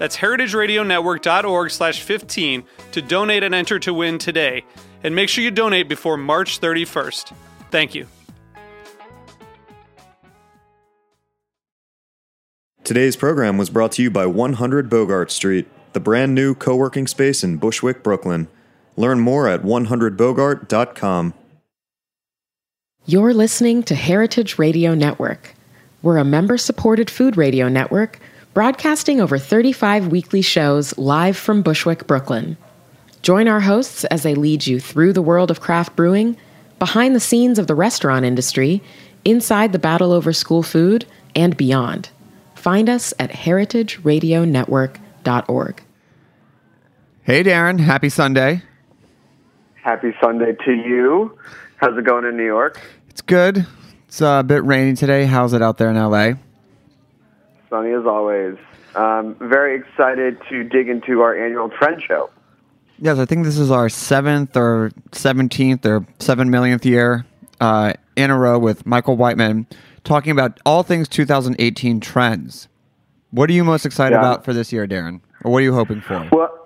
That's heritageradionetwork.org slash 15 to donate and enter to win today. And make sure you donate before March 31st. Thank you. Today's program was brought to you by 100 Bogart Street, the brand new co working space in Bushwick, Brooklyn. Learn more at 100bogart.com. You're listening to Heritage Radio Network. We're a member supported food radio network broadcasting over 35 weekly shows live from Bushwick, Brooklyn. Join our hosts as they lead you through the world of craft brewing, behind the scenes of the restaurant industry, inside the battle over school food, and beyond. Find us at heritageradionetwork.org. Hey, Darin. Happy Sunday. Happy Sunday to you. How's it going in New York? It's good. It's a bit rainy today. How's it out there in LA? Sunny as always. Um, very excited to dig into our annual trend show. Yes, I think this is our seventh or seventeenth or seven millionth year uh, in a row with Michael Whiteman talking about all things 2018 trends. What are you most excited Yeah. about for this year, Darin? Or what are you hoping for? Well,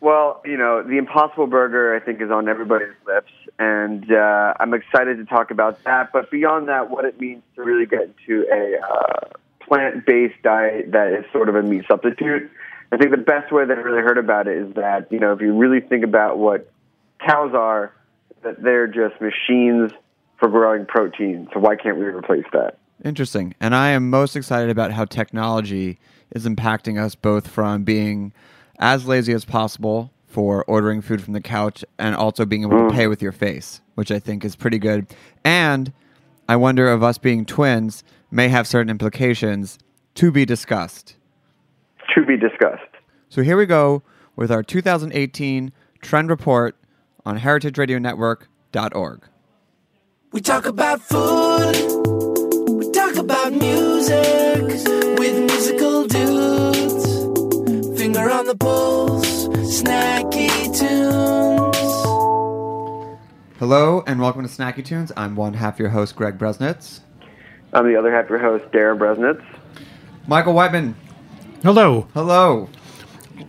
well, you know, the Impossible Burger, I think, is on everybody's lips, and uh, I'm excited to talk about that. But beyond that, what it means to really get into a uh, plant-based diet that is sort of a meat substitute. I think the best way that I really heard about it is that you know, if you really think about what cows are, that they're just machines for growing protein. So why can't we replace that? Interesting. And I am most excited about how technology is impacting us both from being as lazy as possible for ordering food from the couch and also being able to mm. pay with your face, which I think is pretty good. And I wonder of us being twins may have certain implications to be discussed. To be discussed. So here we go with our 2018 trend report on heritageradionetwork.org. We talk about food. We talk about music with musical dudes. Finger on the pulse, snacky tunes. Hello and welcome to Snacky Tunes. I'm one half your host, Greg Bresnitz. I'm the other half your host, Darin Bresnitz. Michael Whiteman, Hello. hello.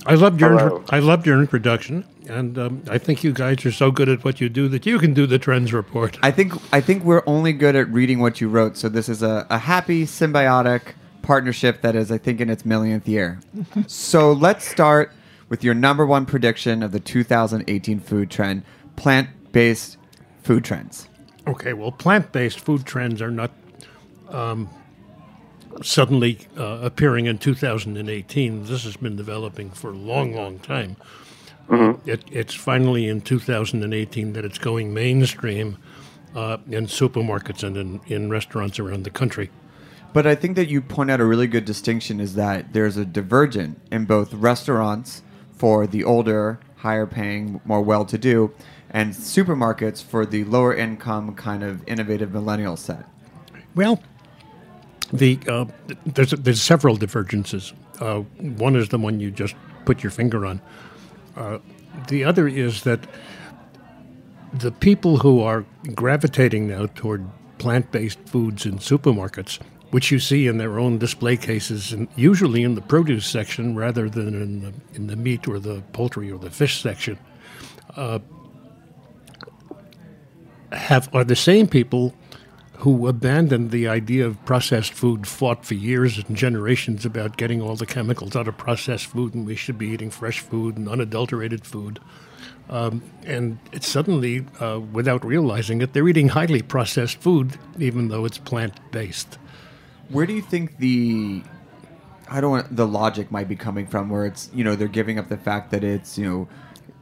I loved your Hello. I loved your introduction, and um, I think you guys are so good at what you do that you can do the trends report. I think I think we're only good at reading what you wrote, so this is a, a happy symbiotic partnership that is, I think, in its millionth year. so let's start with your number one prediction of the 2018 food trend: plant-based food trends. Okay, well, plant-based food trends are not um, suddenly uh, appearing in 2018. This has been developing for a long, long time. It, it's finally in 2018 that it's going mainstream uh, in supermarkets and in, in restaurants around the country. But I think that you point out a really good distinction is that there's a divergent in both restaurants for the older, higher paying, more well to do, and supermarkets for the lower income, kind of innovative millennial set. Well, the uh, there's there's several divergences. Uh, one is the one you just put your finger on. Uh, the other is that the people who are gravitating now toward plant-based foods in supermarkets, which you see in their own display cases, and usually in the produce section rather than in the in the meat or the poultry or the fish section, have are the same people who abandoned the idea of processed food, fought for years and generations about getting all the chemicals out of processed food, and we should be eating fresh food and unadulterated food. Um, and suddenly, uh, without realizing it, they're eating highly processed food, even though it's plant based. Where do you think the I don't want the logic might be coming from where it's you know they're giving up the fact that it's you know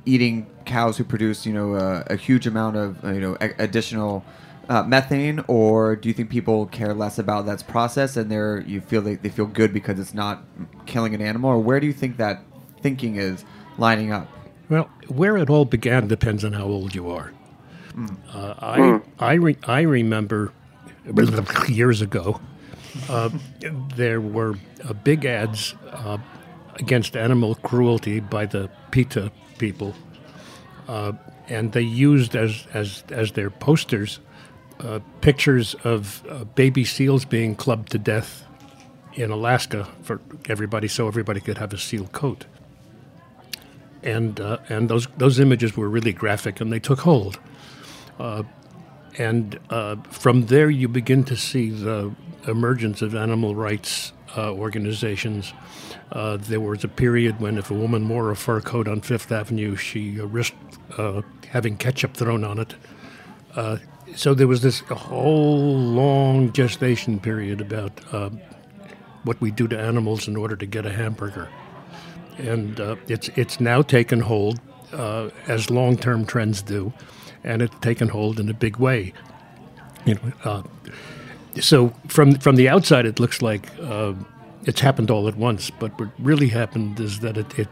eating cows who produce you know a, huge amount of you know a- additional uh, methane or do you think people care less about that's process and they're you feel they, they feel good because it's not killing an animal? Or where do you think that thinking is lining up? Well, where it all began depends on how old you are. Uh, I I, re- I remember years ago uh, there were uh, big ads uh, against animal cruelty by the PETA people, uh, and they used as as as their posters uh, pictures of uh, baby seals being clubbed to death in Alaska for everybody, so everybody could have a seal coat and uh, and those those images were really graphic, and they took hold. Uh, and uh, from there, you begin to see the emergence of animal rights uh, organizations. There was a period when, if a woman wore a fur coat on Fifth Avenue, she risked having ketchup thrown on it. So there was this whole long gestation period about uh, what we do to animals in order to get a hamburger and uh, it's it's now taken hold uh, as long-term trends do, and it's taken hold in a big way. You know, uh, so from from the outside, it looks like uh, it's happened all at once, but what really happened is that it, it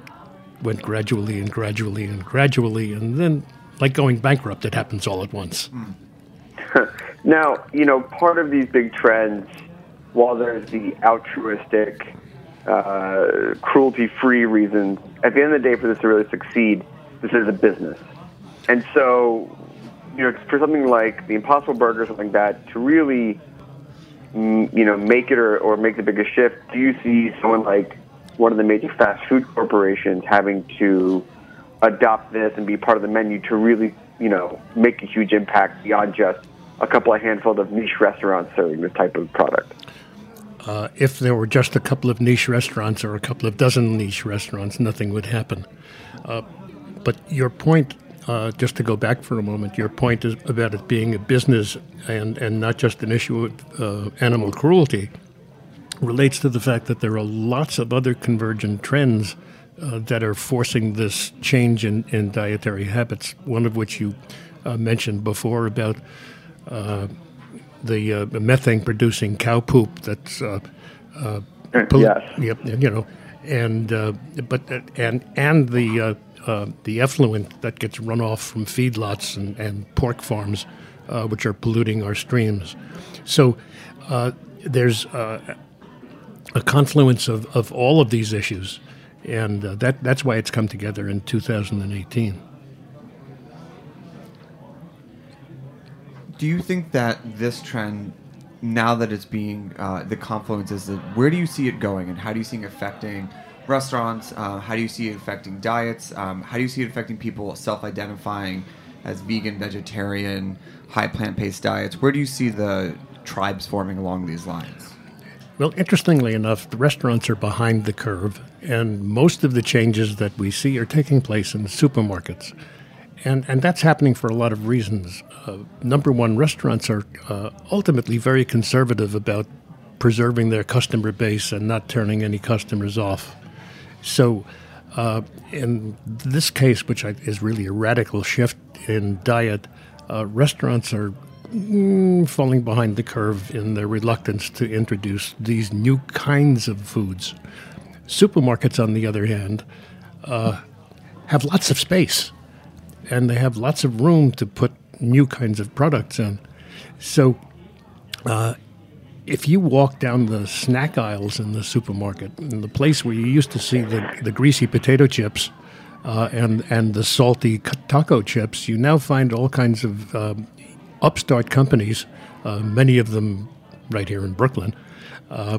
went gradually and gradually and gradually, and then, like going bankrupt, it happens all at once. Now, you know, part of these big trends, while there's the altruistic, uh, cruelty free reasons, at the end of the day, for this to really succeed, this is a business. And so, you know, for something like the Impossible Burger, or something like that, to really, you know, make it or, or make the biggest shift, do you see someone like one of the major fast food corporations having to adopt this and be part of the menu to really, you know, make a huge impact beyond just a couple of handful of niche restaurants serving this type of product? Uh, if there were just a couple of niche restaurants or a couple of dozen niche restaurants, nothing would happen. Uh, but your point, uh, just to go back for a moment, your point is about it being a business and, and not just an issue of uh, animal cruelty relates to the fact that there are lots of other convergent trends uh, that are forcing this change in, in dietary habits. One of which you uh, mentioned before about the uh, methane producing cow poop that's uh, uh, pollu- Yes. yep, and, you know, and uh, but uh, and and the uh, uh, the effluent that gets run off from feedlots and, and pork farms, uh, which are polluting our streams. So uh, there's uh, a confluence of, of all of these issues, and uh, that that's why it's come together in 2018. Do you think that this trend now that it's being uh, the confluence is that where do you see it going and how do you see it affecting restaurants uh, how do you see it affecting diets um, how do you see it affecting people self-identifying as vegan vegetarian high plant-based diets where do you see the tribes forming along these lines Well, interestingly enough, the restaurants are behind the curve, and most of the changes that we see are taking place in supermarkets. And, and that's happening for a lot of reasons. Uh, number one, restaurants are uh, ultimately very conservative about preserving their customer base and not turning any customers off. So, uh, in this case, which is really a radical shift in diet, uh, restaurants are mm, falling behind the curve in their reluctance to introduce these new kinds of foods. Supermarkets, on the other hand, uh, have lots of space and they have lots of room to put new kinds of products in. So, uh, if you walk down the snack aisles in the supermarket, in the place where you used to see the, the greasy potato chips uh, and and the salty taco chips, you now find all kinds of um, upstart companies, uh, many of them right here in Brooklyn, uh,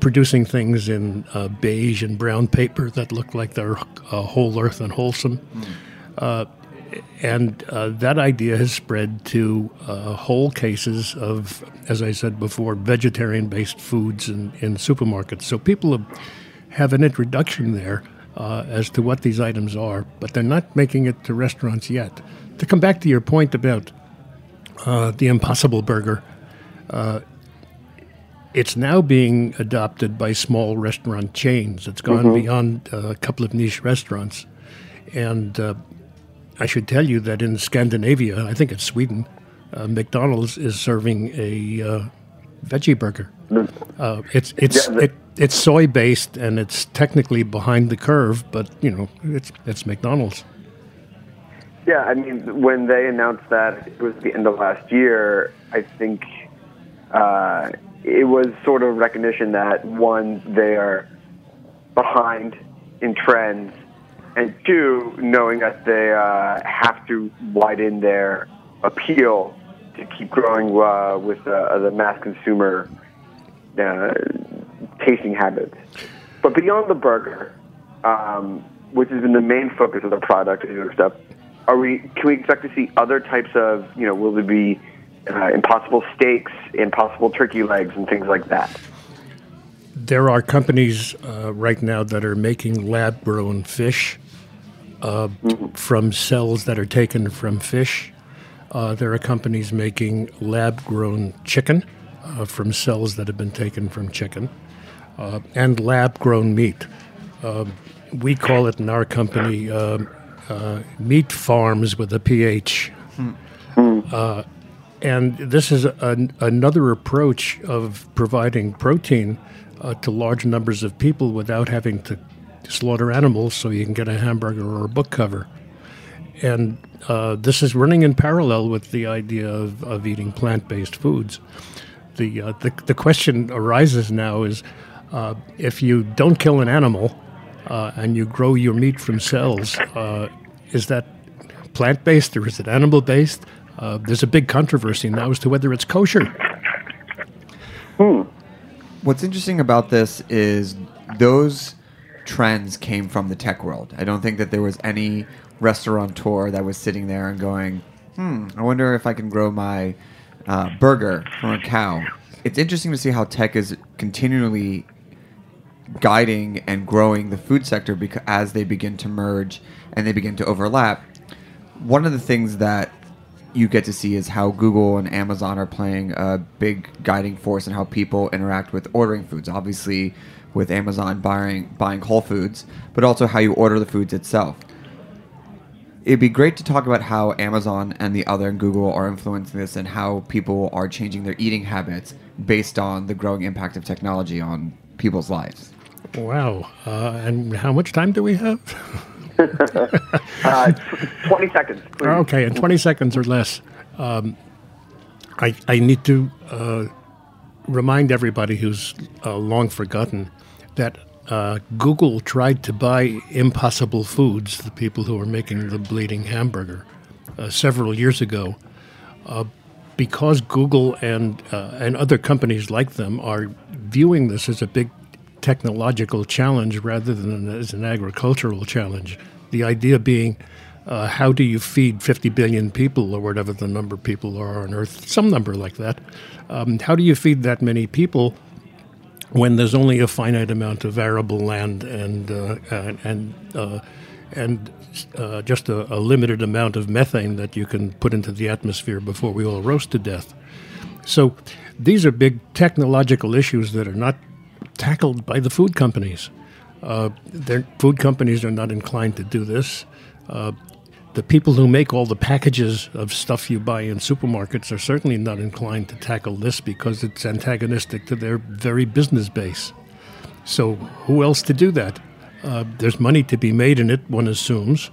producing things in uh, beige and brown paper that look like they're uh, whole earth and wholesome. Uh, and uh, that idea has spread to uh, whole cases of, as I said before, vegetarian based foods in, in supermarkets. So people have, have an introduction there uh, as to what these items are, but they're not making it to restaurants yet. To come back to your point about uh, the Impossible Burger, uh, it's now being adopted by small restaurant chains. It's gone beyond uh, a couple of niche restaurants. And uh, I should tell you that in Scandinavia, I think it's Sweden, uh, McDonald's is serving a uh, veggie burger. Uh, it's it's it, it's soy based and it's technically behind the curve, but you know it's it's McDonald's. Yeah, I mean, when they announced that it was the end of last year, I think uh, it was sort of recognition that one, they are behind in trends, and two, knowing that they uh, have to widen their appeal to keep growing uh, with uh, the mass consumer uh, tasting habits. But beyond the burger, um, which has been the main focus of the product stuff, are we? Can we expect to see other types of? You know, will there be uh, impossible steaks, impossible turkey legs, and things like that? There are companies uh, right now that are making lab grown fish uh, from cells that are taken from fish. Uh, there are companies making lab grown chicken uh, from cells that have been taken from chicken, uh, and lab grown meat. Uh, we call it in our company uh, uh, meat farms with a PH. Uh, and this is an, another approach of providing protein uh, to large numbers of people without having to slaughter animals so you can get a hamburger or a book cover. And uh, this is running in parallel with the idea of, of eating plant based foods. The, uh, the, the question arises now is uh, if you don't kill an animal uh, and you grow your meat from cells, uh, is that plant based or is it animal based? Uh, there's a big controversy now as to whether it's kosher. What's interesting about this is those trends came from the tech world. I don't think that there was any restaurateur that was sitting there and going, "Hmm, I wonder if I can grow my uh, burger from a cow." It's interesting to see how tech is continually guiding and growing the food sector because as they begin to merge and they begin to overlap. One of the things that you get to see is how Google and Amazon are playing a big guiding force in how people interact with ordering foods. Obviously, with Amazon buying buying Whole Foods, but also how you order the foods itself. It'd be great to talk about how Amazon and the other and Google are influencing this and how people are changing their eating habits based on the growing impact of technology on people's lives. Wow. Uh, and how much time do we have? Uh, Twenty seconds, please. Okay, in 20 seconds or less, um, I, I need to uh, remind everybody who's uh, long forgotten that uh, Google tried to buy Impossible Foods, the people who are making the bleeding hamburger, uh, several years ago. Because Google and and other companies like them are viewing this as a big technological challenge rather than as an agricultural challenge. The idea being, uh, how do you feed 50 billion people or whatever the number of people are on Earth, some number like that? Um, how do you feed that many people when there's only a finite amount of arable land and uh, and uh, and uh, just a, a limited amount of methane that you can put into the atmosphere before we all roast to death? So these are big technological issues that are not tackled by the food companies. Uh, their food companies are not inclined to do this. Uh, the people who make all the packages of stuff you buy in supermarkets are certainly not inclined to tackle this because it's antagonistic to their very business base. So, who else to do that? Uh, there's money to be made in it, one assumes,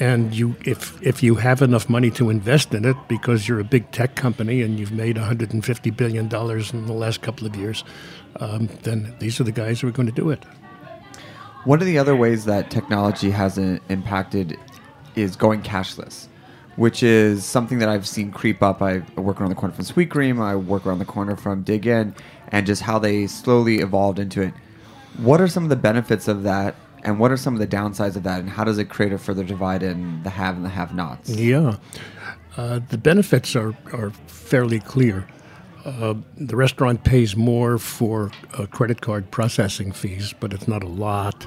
and you, if if you have enough money to invest in it because you're a big tech company and you've made 150 billion dollars in the last couple of years, um, then these are the guys who are going to do it. One of the other ways that technology has uh, impacted is going cashless, which is something that I've seen creep up. I work around the corner from Sweet Cream, I work around the corner from Dig Inn, and just how they slowly evolved into it. What are some of the benefits of that, and what are some of the downsides of that, and how does it create a further divide in the have and the have nots? Yeah. Uh, the benefits are, are fairly clear. Uh, the restaurant pays more for uh, credit card processing fees, but it's not a lot.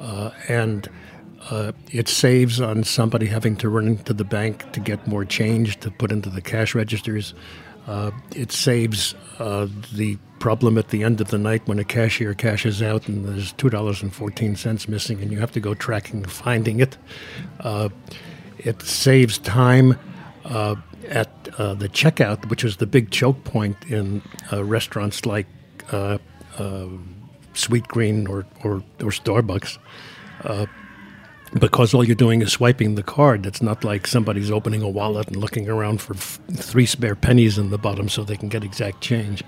uh, and uh, it saves on somebody having to run into the bank to get more change to put into the cash registers. Uh, it saves the problem at the end of the night when a cashier cashes out and there's two dollars and fourteen cents missing, and you have to go tracking finding it. It saves time at uh, the checkout, which is the big choke point in uh, restaurants like uh, uh, Sweetgreen or, or, or Starbucks. Uh, because all you're doing is swiping the card. It's not like somebody's opening a wallet and looking around for f- three spare pennies in the bottom so they can get exact change.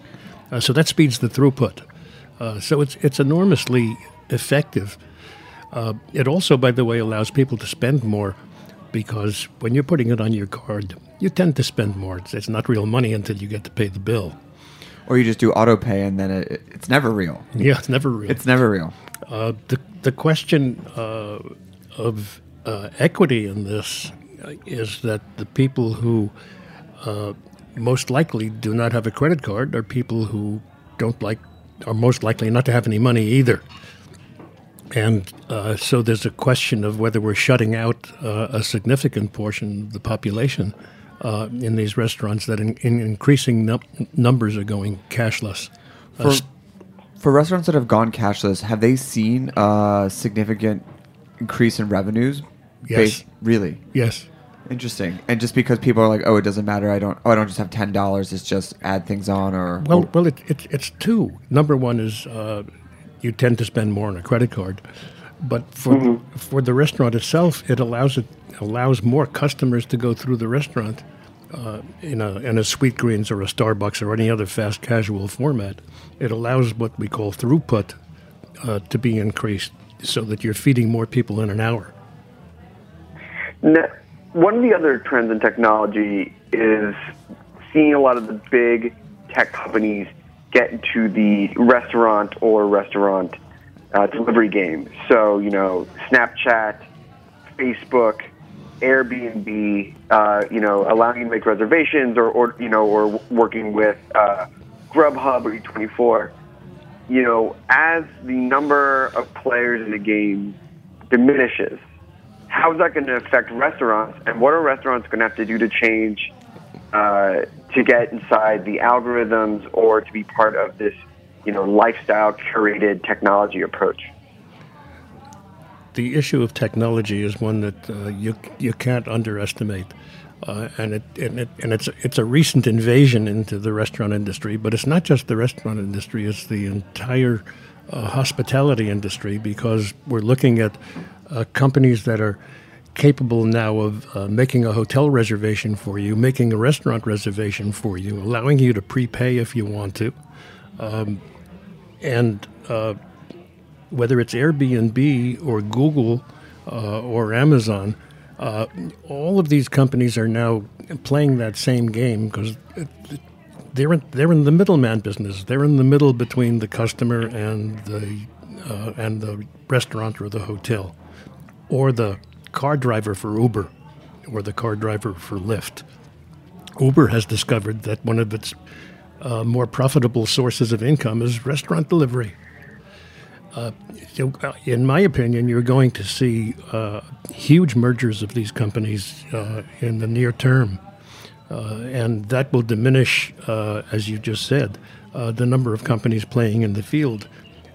Uh, so that speeds the throughput. So it's it's enormously effective. It also, by the way, allows people to spend more because when you're putting it on your card, you tend to spend more. It's, it's not real money until you get to pay the bill. Or you just do auto pay and then it, it's never real. Yeah, it's never real. It's never real. Uh, the the question uh, of uh, equity in this is that the people who uh, most likely do not have a credit card are people who don't like are most likely not to have any money either. And uh, so there's a question of whether we're shutting out uh, a significant portion of the population uh, in these restaurants that in, in increasing num- numbers are going cashless. Uh, For, s- for restaurants that have gone cashless, have they seen a significant increase in revenues? Yes. really? yes. Interesting. And just because people are like, oh, it doesn't matter. I don't. Oh, I don't just have ten dollars. It's just add things on or. Well, well, it, it, it's two. Number one is uh, you tend to spend more on a credit card, but for for the restaurant itself, it allows it allows more customers to go through the restaurant uh, in a in a Sweetgreens or a Starbucks or any other fast casual format. It allows what we call throughput uh, to be increased, so that you're feeding more people in an hour. Ne- One of the other trends in technology is seeing a lot of the big tech companies get into the restaurant or restaurant uh, delivery game. So, you know, Snapchat, Facebook, Airbnb, uh, you know, allowing you to make reservations or, or you know, or working with uh, Grubhub or Eat24. You know, as the number of players in the game diminishes, how is that going to affect restaurants, and what are restaurants going to have to do to change uh, to get inside the algorithms or to be part of this, you know, lifestyle curated technology approach? The issue of technology is one that uh, you you can't underestimate, uh, and it and it and it's it's a recent invasion into the restaurant industry. But it's not just the restaurant industry; it's the entire uh, hospitality industry because we're looking at uh, companies that are capable now of uh, making a hotel reservation for you, making a restaurant reservation for you, allowing you to prepay if you want to, um, and uh, whether it's Airbnb or Google uh, or Amazon, uh, all of these companies are now playing that same game because they're in, they're in the middleman business. They're in the middle between the customer and the uh, and the restaurant or the hotel, or the car driver for Uber, or the car driver for Lyft. Uber has discovered that one of its uh, more profitable sources of income is restaurant delivery. Uh, in my opinion, you're going to see uh, huge mergers of these companies uh, in the near term. Uh, and that will diminish, uh, as you just said, uh, the number of companies playing in the field.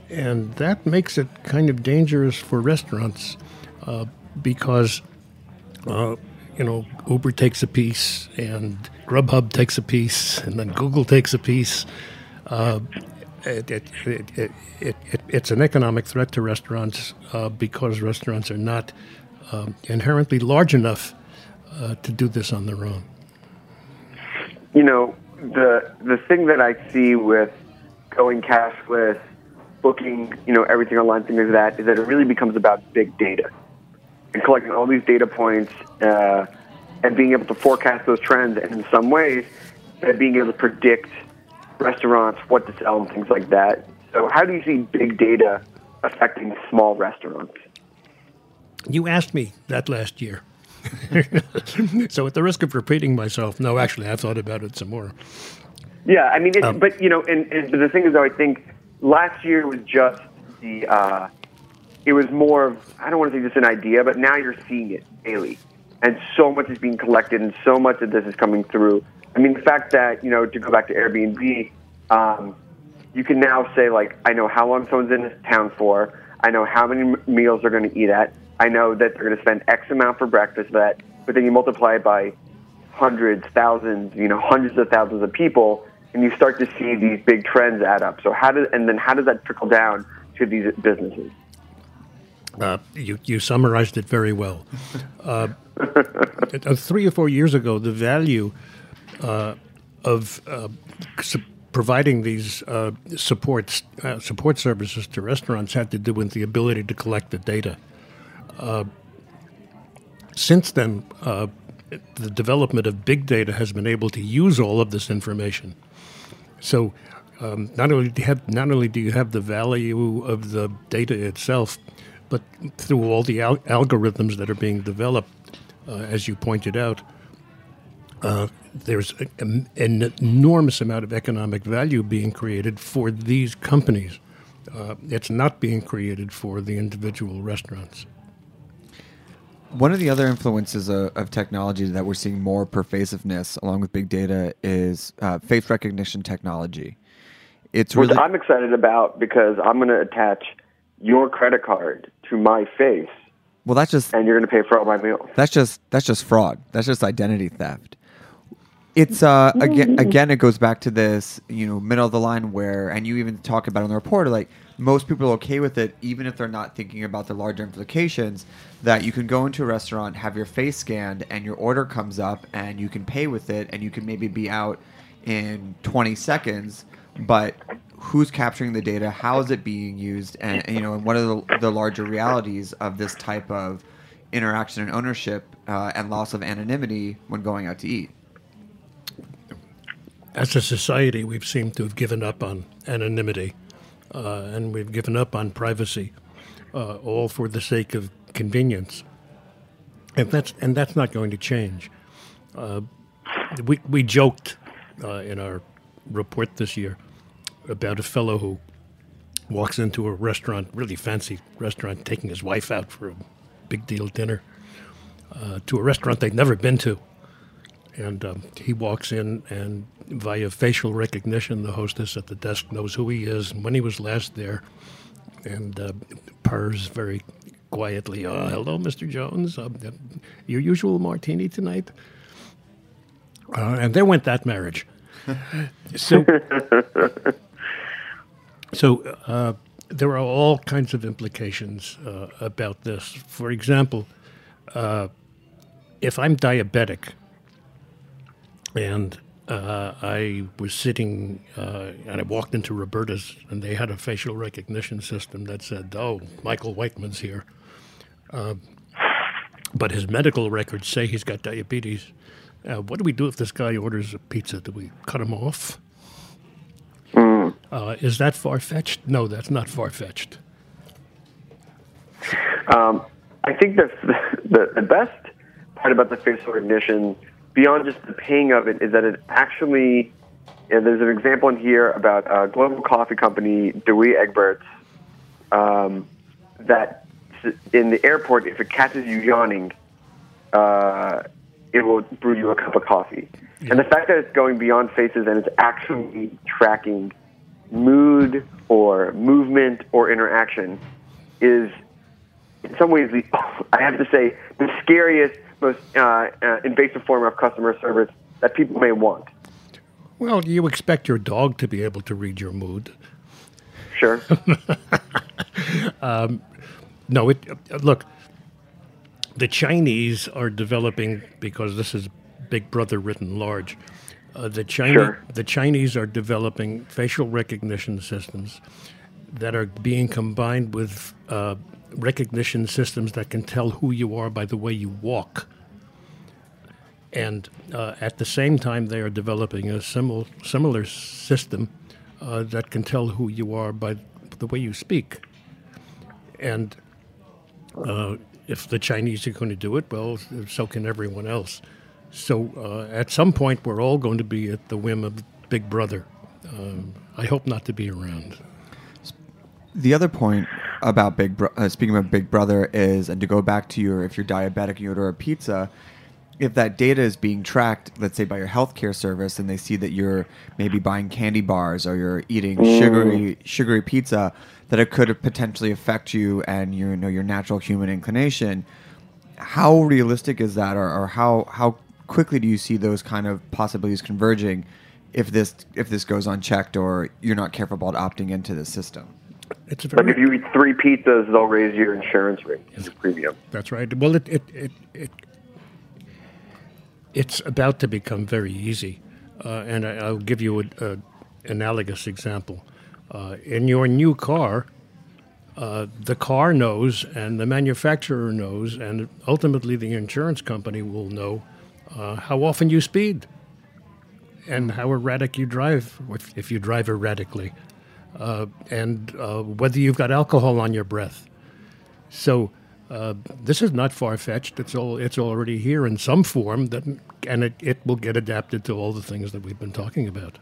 And that makes it kind of dangerous for restaurants uh, because, uh, you know, Uber takes a piece and Grubhub takes a piece and then Google takes a piece it, it, it, it, it, it, it's an economic threat to restaurants uh, because restaurants are not um, inherently large enough uh, to do this on their own. you know, the the thing that I see with going cashless, booking, you know, everything online, things like that, is that it really becomes about big data and collecting all these data points uh, and being able to forecast those trends, and in some ways, being able to predict restaurants, what to sell, and things like that. So, how do you see big data affecting small restaurants? You asked me that last year. so, at the risk of repeating myself, no, actually, I've thought about it some more. Yeah, I mean, it, but you know, and, and the thing is, though, I think last year was just the uh, it was more of I don't want to say just an idea, but now you're seeing it daily, and so much is being collected, and so much of this is coming through. I mean, the fact that you know to go back to Airbnb, um, you can now say like I know how long someone's in this town for. I know how many meals they're going to eat at. I know that they're going to spend X amount for breakfast. That, but then you multiply it by hundreds, thousands, you know, hundreds of thousands of people, and you start to see these big trends add up. So how does and then how does that trickle down to these businesses? Uh, you, you summarized it very well. Uh, uh, three or four years ago, the value of uh, su- providing these uh, supports, uh, support services to restaurants had to do with the ability to collect the data. Uh, since then, uh, the development of big data has been able to use all of this information. So, um, not only do you have not only do you have the value of the data itself, but through all the al- algorithms that are being developed, uh, as you pointed out, uh, there's a, an enormous amount of economic value being created for these companies. Uh, it's not being created for the individual restaurants. One of the other influences of, of technology that we're seeing more pervasiveness along with big data is uh, face recognition technology. It's Which I'm excited about because I'm going to attach your credit card to my face, well. That's just and you're going to pay for all my meals. that's just that's just fraud. That's just identity theft. It's uh again again it goes back to this you know middle of the line where and you even talk about in the report like most people are okay with it even if they're not thinking about the larger implications that you can go into a restaurant have your face scanned and your order comes up and you can pay with it and you can maybe be out in 20 seconds but who's capturing the data? How is it being used? And, and, you know and what are the, the larger realities of this type of interaction and ownership uh, and loss of anonymity when going out to eat As a society, we've seemed to have given up on anonymity uh, and we've given up on privacy, uh, all for the sake of convenience. And that's, and that's not going to change. Uh, we, we joked uh, in our report this year about a fellow who walks into a restaurant, really fancy restaurant, taking his wife out for a big deal dinner uh, to a restaurant they'd never been to. And um, he walks in, and via facial recognition, the hostess at the desk knows who he is and when he was last there, and uh, purrs very quietly, uh, "Hello, Mr. Jones. Um, uh, your usual martini tonight." Uh, and there went that marriage. so, so uh, there are all kinds of implications uh, about this. For example, if I'm diabetic and uh, I was sitting uh, and I walked into Roberta's and they had a facial recognition system that said, "Oh, Michael Whiteman's here," Um but his medical records say he's got diabetes. Uh, what do we do if this guy orders a pizza? Do we cut him off? Uh, is that far fetched? No, that's not far fetched. Um, I think the, the the best part about the facial recognition, beyond just the paying of it, is that it actually. And there's an example in here about a global coffee company, Douwe Egberts, um, that in the airport, if it catches you yawning, uh, it will brew you a cup of coffee. And the fact that it's going beyond faces and it's actually tracking mood or movement or interaction is in some ways, the, I have to say, the scariest, most uh, uh, invasive form of customer service that people may want. Well, you expect your dog to be able to read your mood. Sure. No, it look. The Chinese are developing because this is Big Brother written large. Uh, the Chinese, Sure. the Chinese are developing facial recognition systems that are being combined with uh, recognition systems that can tell who you are by the way you walk. And uh, at the same time, they are developing a similar similar system uh, that can tell who you are by the way you speak. And uh, if the Chinese are going to do it, well, so can everyone else. So uh, at some point, we're all going to be at the whim of Big Brother. Um, I hope not to be around. the other point about Big Bro- uh, speaking about Big Brother is, and to go back to your if you're diabetic and you order a pizza, if that data is being tracked, let's say by your healthcare service, and they see that you're maybe buying candy bars or you're eating sugary sugary pizza, that it could potentially affect you and your you know your natural human inclination. How realistic is that, or, or how how quickly do you see those kind of possibilities converging if this if this goes unchecked or you're not careful about opting into the system? It's a Like if you eat three pizzas, they'll raise your insurance rate, your premium. That's right. Well, it, it, it, it it's about to become very easy, uh, and I, I'll give you an a analogous example. Uh, in your new car, uh, the car knows, and the manufacturer knows, and ultimately the insurance company will know uh, how often you speed and how erratic you drive, if, if you drive erratically, uh, and uh, whether you've got alcohol on your breath. So uh, this is not far fetched. It's all it's already here in some form that, and it, it will get adapted to all the things that we've been talking about.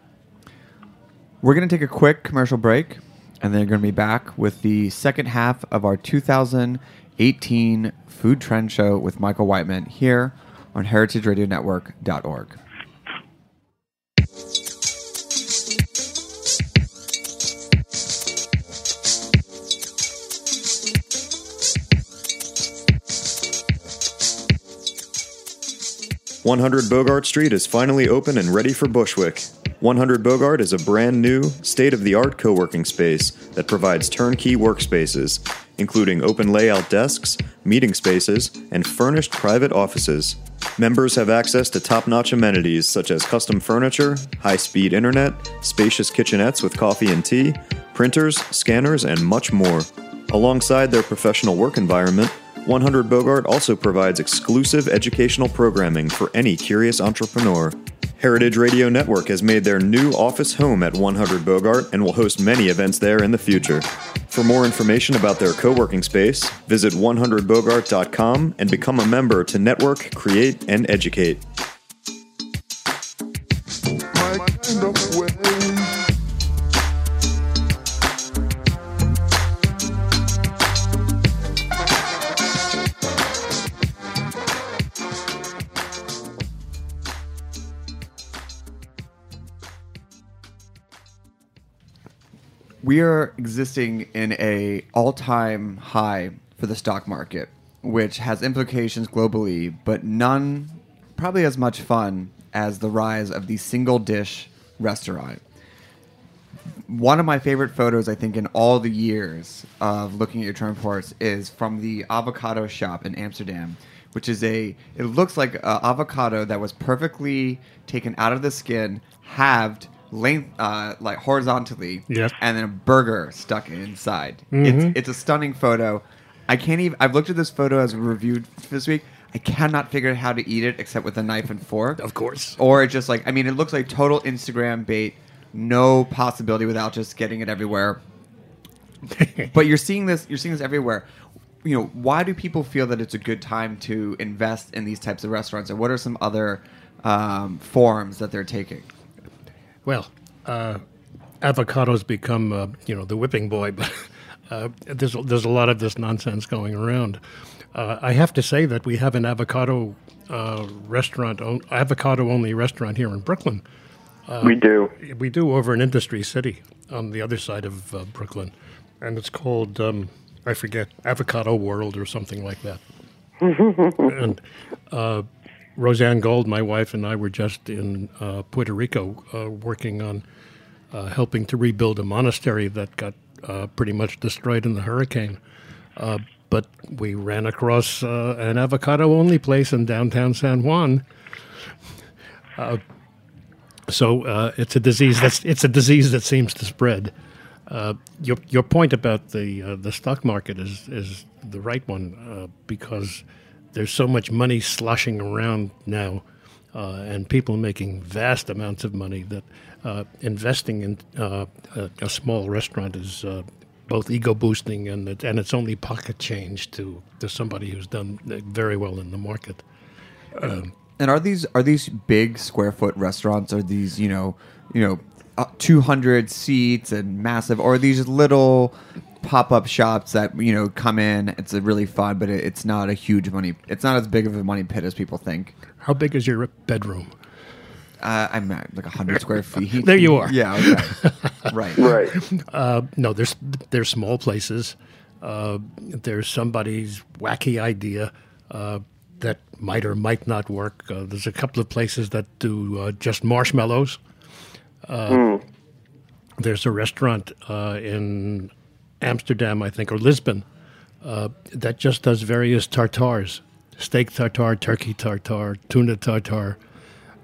We're going to take a quick commercial break, and then we're going to be back with the second half of our 2018 Food Trend Show with Michael Whiteman here on heritageradionetwork.org. One Hundred Bogart Street is finally open and ready for Bushwick. 100 Bogart is a brand new, state of the art co working space that provides turnkey workspaces, including open layout desks, meeting spaces, and furnished private offices. Members have access to top notch amenities such as custom furniture, high speed internet, spacious kitchenettes with coffee and tea, printers, scanners, and much more. Alongside their professional work environment, 100 Bogart also provides exclusive educational programming for any curious entrepreneur. Heritage Radio Network has made their new office home at 100 Bogart and will host many events there in the future. For more information about their co working space, visit 100bogart.com and become a member to network, create, and educate. We are existing in a all-time high for the stock market, which has implications globally, but none probably as much fun as the rise of the single dish restaurant. One of my favorite photos, I think, in all the years of looking at your trend reports is from the avocado shop in Amsterdam, which is a. It looks like a avocado that was perfectly taken out of the skin, halved, length, uh, like horizontally, Yep. and then a burger stuck inside. It's it's a stunning photo. I can't even. I've looked at this photo as reviewed this week. I cannot figure out how to eat it except with a knife and fork. Of course. Or it just like I mean, it looks like total Instagram bait. No possibility without just getting it everywhere. but you're seeing this. You're seeing this everywhere. You know, why do people feel that it's a good time to invest in these types of restaurants, and what are some other um, forms that they're taking? Well, uh, avocados become uh, you know the whipping boy, but uh, there's there's a lot of this nonsense going around. Uh, I have to say that we have an avocado uh, restaurant, avocado only restaurant here in Brooklyn. we do. We do over in Industry City on the other side of uh, Brooklyn, and it's called um, I forget Avocado World or something like that. and uh, Rozanne Gold, my wife, and I were just in uh, Puerto Rico uh, working on uh, helping to rebuild a monastery that got uh, pretty much destroyed in the hurricane. Uh, but we ran across an avocado only place in downtown San Juan. So it's a disease that's it's a disease that seems to spread. Uh, your your point about the uh, the stock market is is the right one uh, because there's so much money sloshing around now, uh, and people making vast amounts of money that uh, investing in uh, a, a small restaurant is. Uh, both ego boosting and it, and it's only pocket change to, to somebody who's done very well in the market. And are these are these big square foot restaurants? Are these you know you know uh, 200 seats and massive, or these little pop up shops that you know come in. It's a really fun, but it, it's not a huge money. It's not as big of a money pit as people think. How big is your bedroom? Uh, I'm at like 100 square feet. There you are. Yeah. Okay. right. Right. Uh, no, there's there's small places. Uh, there's somebody's wacky idea uh, that might or might not work. Uh, there's a couple of places that do uh, just marshmallows. Uh, There's a restaurant uh, in Amsterdam, I think, or Lisbon, uh, that just does various tartars: steak tartare, turkey tartare, tuna tartare.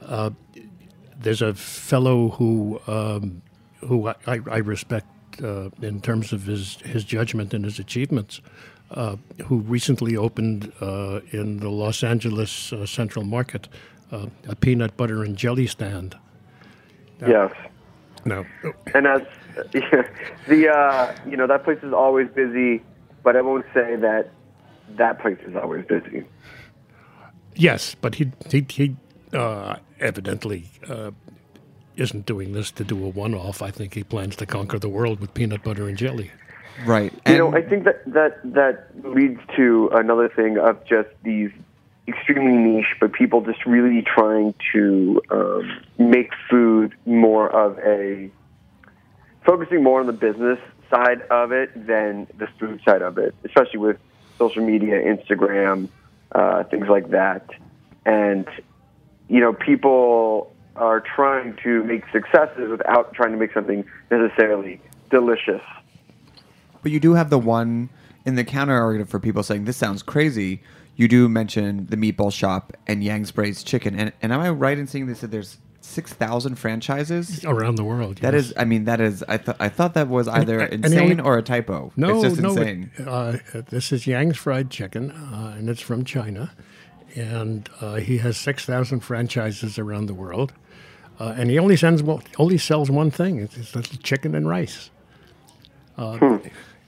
Uh, there's a fellow who um, who I, I respect uh, in terms of his his judgment and his achievements, uh, who recently opened in the Los Angeles Central Market a peanut butter and jelly stand. Yes. No, And as the uh, you know that place is always busy, but I won't say that that place is always busy. yes, but he he, he uh, evidently uh, isn't doing this to do a one-off. I think he plans to conquer the world with peanut butter and jelly. Right. You know, I think that that that leads to another thing of just these extremely niche, but people just really trying to um, make food more of a focusing more on the business side of it than the food side of it, especially with social media, Instagram, uh, things like that, and you know, people are trying to make successes without trying to make something necessarily delicious. But you do have the one in the counter argument for people saying this sounds crazy. You do mention the meatball shop and Yang's Braised Chicken, and, and am I right in saying this that there's six thousand franchises? Around the world, That yes. is, I mean, that is. I thought I thought that was either and the insane only- or a typo. No, it's just no. insane. it- uh, this is Yang's Fried Chicken, uh, and it's from China. And uh, he has 6,000 franchises around the world. Uh, and he only, sends, only sells one thing it's, it's little chicken and rice. Uh,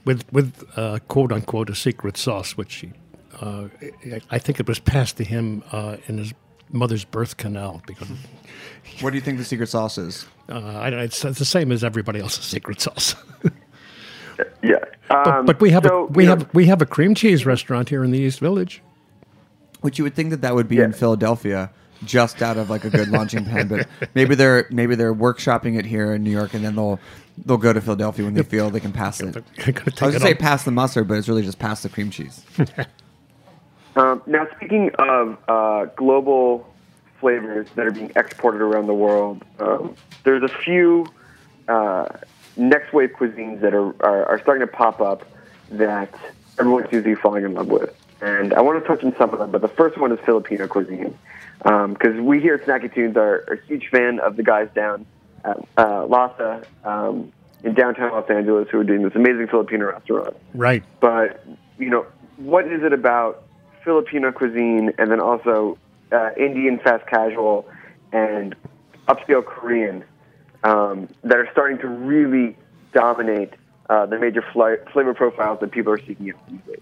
With, with uh, quote unquote, a secret sauce, which he, uh, I- I think it was passed to him uh, in his mother's birth canal because What do you think the secret sauce is? uh, I don't, it's, it's the same as everybody else's secret sauce. Yeah, but, um, but we have so, a, we have know, we have a cream cheese restaurant here in the East Village. Which you would think that that would be in Philadelphia, just out of like a good launching pad. But maybe they're maybe they're workshopping it here in New York, and then they'll they'll go to Philadelphia when they feel they can pass it. I was gonna it say pass the mustard, but it's really just pass the cream cheese. Um, now, speaking of uh, global flavors that are being exported around the world, um, there's a few uh, next wave cuisines that are, are, are starting to pop up that everyone's usually falling in love with. And I want to touch on some of them, but the first one is Filipino cuisine. Because we here at Snacky Tunes are, are a huge fan of the guys down at uh, Lasa um, in downtown Los Angeles who are doing this amazing Filipino restaurant Right. but you know what is it about filipino cuisine and then also uh, indian fast casual and upscale korean um, that are starting to really dominate uh, the major fla- flavor profiles that people are seeking out these days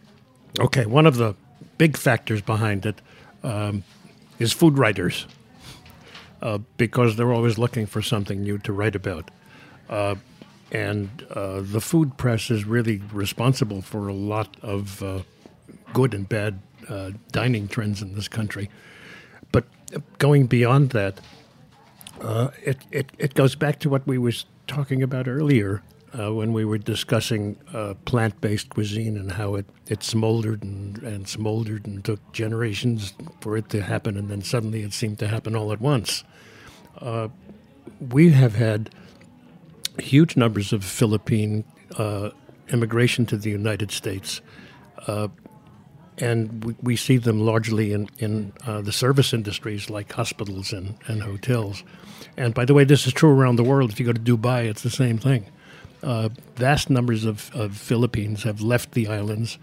Okay, one of the big factors behind it um, is food writers, uh, because they're always looking for something new to write about. Uh, and uh, the food press is really responsible for a lot of uh, good and bad uh, dining trends in this country. But going beyond that, uh, it, it, it goes back to what we was talking about earlier uh, when we were discussing uh, plant-based cuisine and how it, it smoldered and, and smoldered and took generations for it to happen, and then suddenly it seemed to happen all at once. Uh, we have had huge numbers of Philippine uh, immigration to the United States and we, we see them largely in, in uh, the service industries like hospitals and, and hotels. And by the way, this is true around the world. If you go to Dubai, it's the same thing. Uh, vast numbers of, of Philippines have left the islands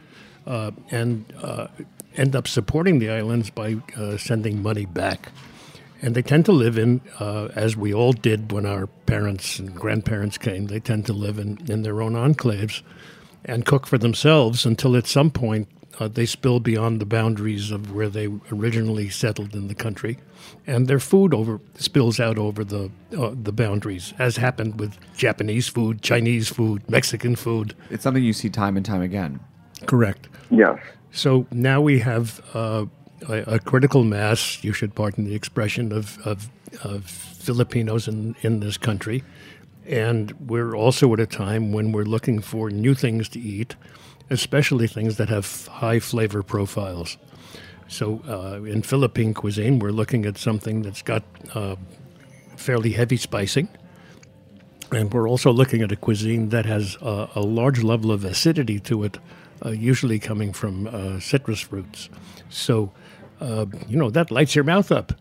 uh, and uh, end up supporting the islands by uh, sending money back. And they tend to live in, uh, as we all did when our parents and grandparents came, they tend to live in, in their own enclaves and cook for themselves until at some point uh, they spill beyond the boundaries of where they originally settled in the country, and their food over spills out over the uh, the boundaries, as happened with Japanese food, Chinese food, Mexican food. It's something you see time and time again. Correct. Yes. So now we have uh, a, a critical mass. You should pardon the expression of of, of Filipinos in in this country. And we're also at a time when we're looking for new things to eat, especially things that have high flavor profiles. So uh, in Philippine cuisine, we're looking at something that's got uh, fairly heavy spicing. And we're also looking at a cuisine that has uh, a large level of acidity to it, uh, usually coming from uh, citrus fruits. So, uh, you know, that lights your mouth up.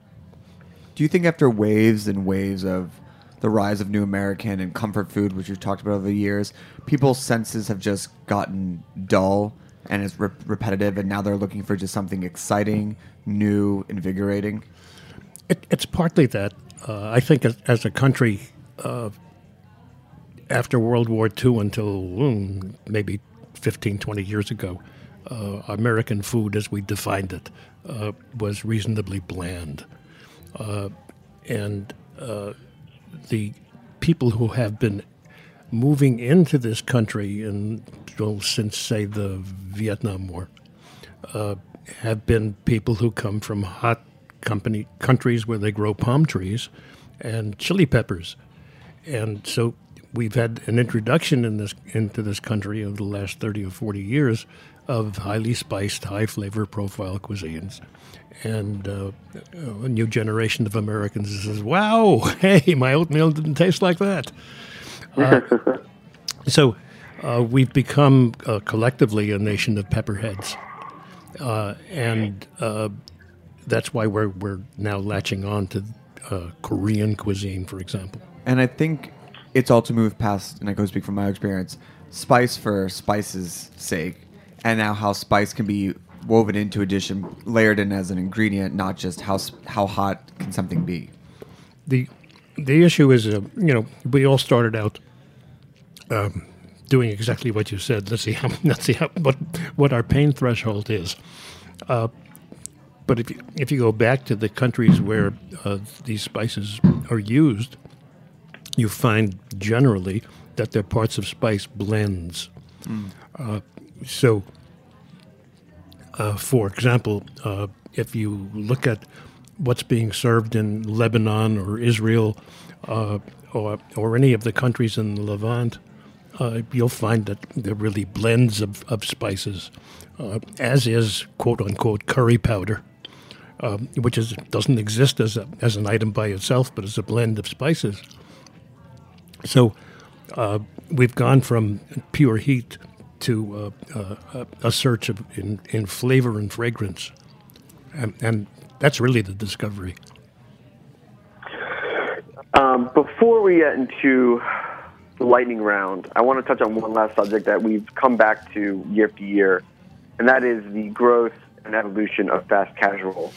Do you think after waves and waves of the rise of new American and comfort food, which we've talked about over the years, people's senses have just gotten dull and it's re- repetitive, and now they're looking for just something exciting, new, invigorating? It, it's partly that. Uh, I think as, as a country, uh, after World War II until mm, maybe 15, 20 years ago, uh, American food, as we defined it, uh, was reasonably bland. Uh, and uh, the people who have been moving into this country and well, since say the Vietnam War uh, have been people who come from hot company countries where they grow palm trees and chili peppers, and so we've had an introduction in this into this country over the last thirty or forty years of highly spiced, high flavor profile cuisines. And uh, a new generation of Americans says, "Wow, hey, my oatmeal didn't taste like that." Uh, so uh, we've become uh, collectively a nation of pepperheads, uh, and uh, that's why we're we're now latching on to uh, Korean cuisine, for example. And I think it's all to move past, and I go speak from my experience, spice for spice's sake, and now how spice can be woven into a dish and layered in as an ingredient, not just how how hot can something be. the The issue is, uh, you know, we all started out um, doing exactly what you said. Let's see how let's see how what what our pain threshold is. Uh, but if you, if you go back to the countries where uh, these spices are used, you find generally that they're parts of spice blends. Uh, so, for example, uh, if you look at what's being served in Lebanon or Israel uh, or, or any of the countries in the Levant, uh, you'll find that they're really blends of, of spices, uh, as is quote unquote curry powder, um, which is doesn't exist as a, as an item by itself, but as a blend of spices. So uh, we've gone from pure heat to uh, uh, a search of in, in flavor and fragrance, and, and that's really the discovery. Um, before we get into the lightning round, I want to touch on one last subject that we've come back to year after year, and that is the growth and evolution of fast casual,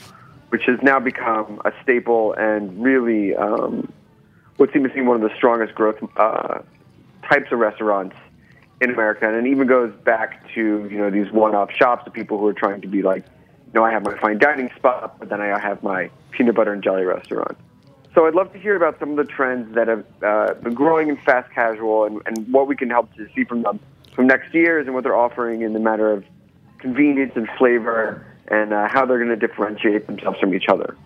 which has now become a staple and really um, what seems to be one of the strongest growth uh, types of restaurants in America, and it even goes back to you know these one-off shops of people who are trying to be like, you know, I have my fine dining spot, but then I have my peanut butter and jelly restaurant. So I'd love to hear about some of the trends that have uh, been growing in fast casual and, and what we can help to see from them from next year's and what they're offering in the matter of convenience and flavor and uh, how they're going to differentiate themselves from each other.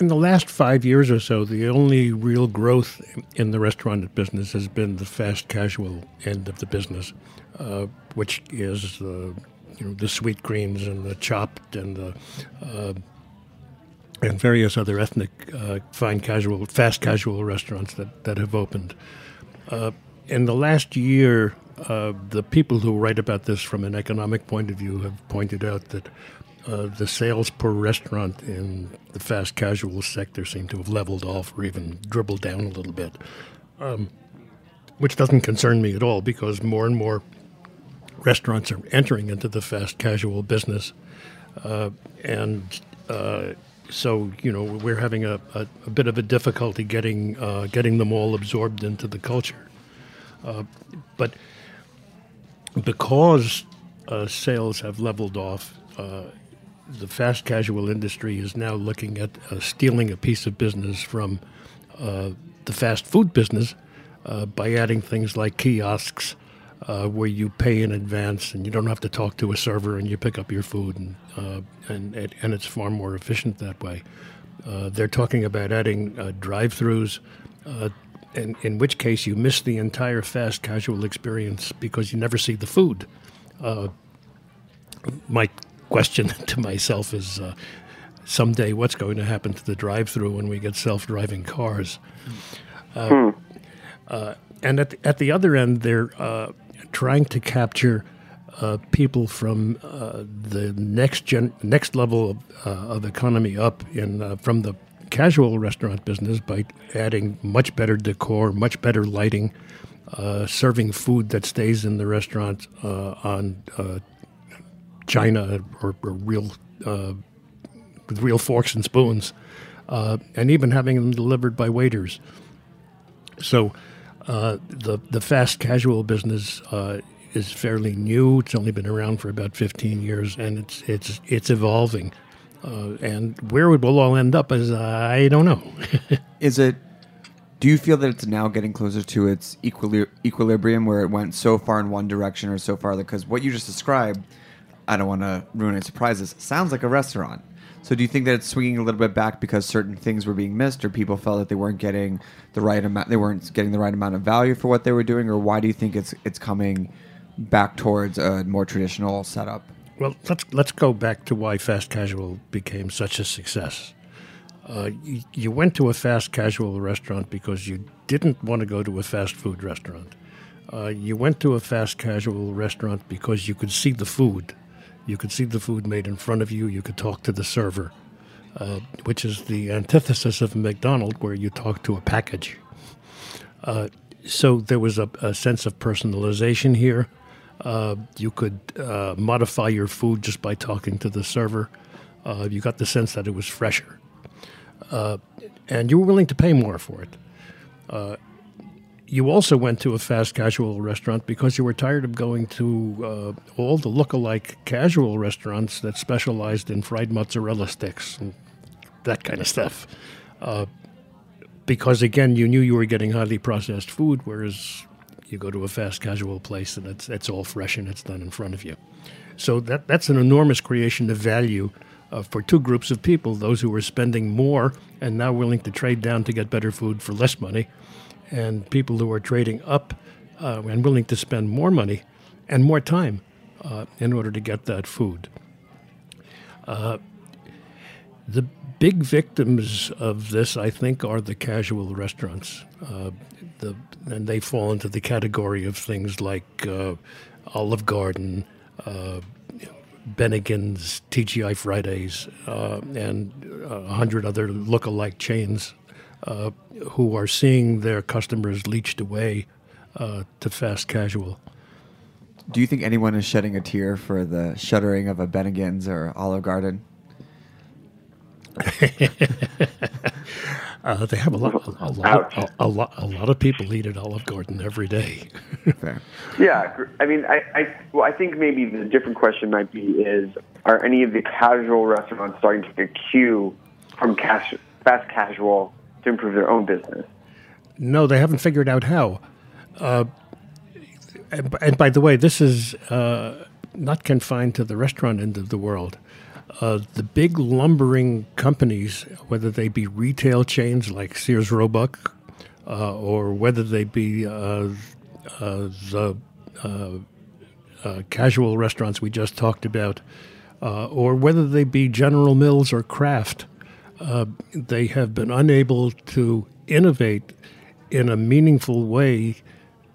In the last five years or so, the only real growth in the restaurant business has been the fast casual end of the business, uh, which is the you know the Sweetgreens and the Chop't and the uh, and various other ethnic uh, fine casual, fast casual restaurants that, that have opened. Uh, in the last year, uh, the people who write about this from an economic point of view have pointed out that uh, the sales per restaurant in the fast casual sector seem to have leveled off or even dribbled down a little bit, um, which doesn't concern me at all because more and more restaurants are entering into the fast casual business. Uh, and uh, so, you know, we're having a, a, a bit of a difficulty getting, uh, getting them all absorbed into the culture. Uh, but because uh, sales have leveled off, uh, the fast casual industry is now looking at uh, stealing a piece of business from uh, the fast food business uh, by adding things like kiosks. Uh, where you pay in advance and you don't have to talk to a server and you pick up your food and uh, and, and it's far more efficient that way. Uh, they're talking about adding drive-throughs, in, in which case you miss the entire fast casual experience because you never see the food. Uh, my question to myself is, uh, someday what's going to happen to the drive-through when we get self-driving cars? Uh, uh, and at the, at the other end, they're uh, trying to capture uh, people from uh, the next gen, next level of, uh, of economy up in uh, from the casual restaurant business by adding much better decor, much better lighting, uh, serving food that stays in the restaurant uh, on uh, china or, or real uh, with real forks and spoons, uh, and even having them delivered by waiters. So uh, the the fast casual business uh, is fairly new. It's only been around for about 15 years, and it's it's it's evolving. Uh, and where it will all end up is I don't know. Is it? Do you feel that it's now getting closer to its equili- equilibrium where it went so far in one direction or so far? Because what you just described, I don't want to ruin any surprises. Sounds like a restaurant. So do you think that it's swinging a little bit back because certain things were being missed, or people felt that they weren't getting the right amount, they weren't getting the right amount of value for what they were doing, or why do you think it's it's coming back towards a more traditional setup? Well, let's let's go back to why fast casual became such a success. Uh, you, you went to a fast casual restaurant because you didn't want to go to a fast food restaurant. Uh, you went to a fast casual restaurant because you could see the food. You could see the food made in front of you. You could talk to the server, uh, which is the antithesis of McDonald's, where you talk to a package. Uh, so there was a, a sense of personalization here. Uh, you could uh, modify your food just by talking to the server. Uh, you got the sense that it was fresher. Uh, and you were willing to pay more for it. You also went to a fast casual restaurant because you were tired of going to uh, all the look-alike casual restaurants that specialized in fried mozzarella sticks and that kind of stuff. Uh, because again, you knew you were getting highly processed food, whereas you go to a fast casual place and it's it's all fresh and it's done in front of you. So that that's an enormous creation of value uh, for two groups of people: those who were spending more and now willing to trade down to get better food for less money, and people who are trading up uh, and willing to spend more money and more time uh, in order to get that food. Uh, the big victims of this, I think, are the casual restaurants. Uh, the, and they fall into the category of things like uh, Olive Garden, uh, Bennigan's, TGI Fridays, and a hundred other look-alike chains uh, who are seeing their customers leached away uh, to fast casual. Do you think anyone is shedding a tear for the shuttering of a Bennigan's or Olive Garden? Uh, they have a lot, a, a lot, a, a lot, a lot of people eat at Olive Garden every day. Yeah, I mean, I, I, well, I think maybe the different question might be: is are any of the casual restaurants starting to take a cue from cash, fast casual to improve their own business? no, they haven't figured out how. Uh, and, by the way, this is uh, not confined to the restaurant end of the world. Uh, the big lumbering companies, whether they be retail chains like Sears Roebuck, uh, or whether they be uh, uh, the casual restaurants we just talked about, or whether they be General Mills or Kraft, uh, they have been unable to innovate in a meaningful way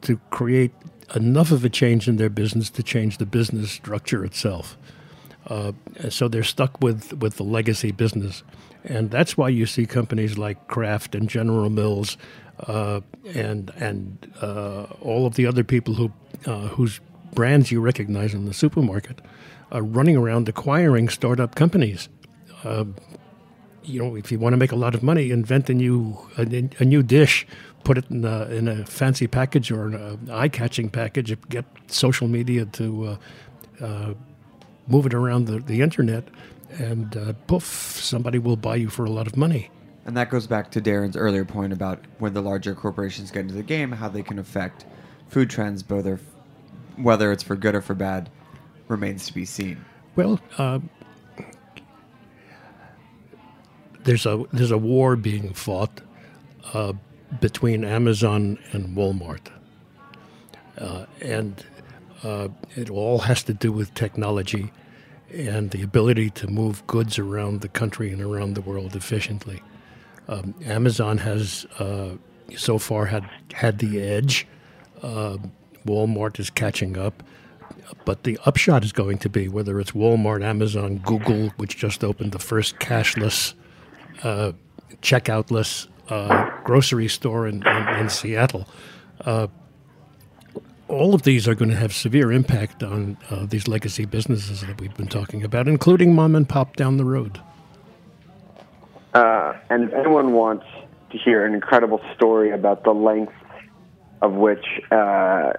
to create enough of a change in their business to change the business structure itself. Uh, so they're stuck with, with the legacy business. And that's why you see companies like Kraft and General Mills uh, and, and uh, all of the other people who, uh, whose brands you recognize in the supermarket are running around acquiring startup companies. You know, if you want to make a lot of money, invent a new a, a new dish, put it in a, in a fancy package or an eye-catching package, get social media to uh, uh, move it around the, the internet, and uh, poof, somebody will buy you for a lot of money. And that goes back to Darin's earlier point about when the larger corporations get into the game, how they can affect food trends, whether whether it's for good or for bad, remains to be seen. Well, uh, there's a there's a war being fought uh, between Amazon and Walmart, uh, and uh, it all has to do with technology and the ability to move goods around the country and around the world efficiently. Um, Amazon has uh, so far had had the edge. Uh, Walmart is catching up. But the upshot is going to be whether it's Walmart, Amazon, Google, which just opened the first cashless, uh, checkoutless uh, grocery store in, in, in Seattle. Uh, all of these are going to have severe impact on uh, these legacy businesses that we've been talking about, including mom and pop down the road. Uh, and if anyone wants to hear an incredible story about the length of which uh,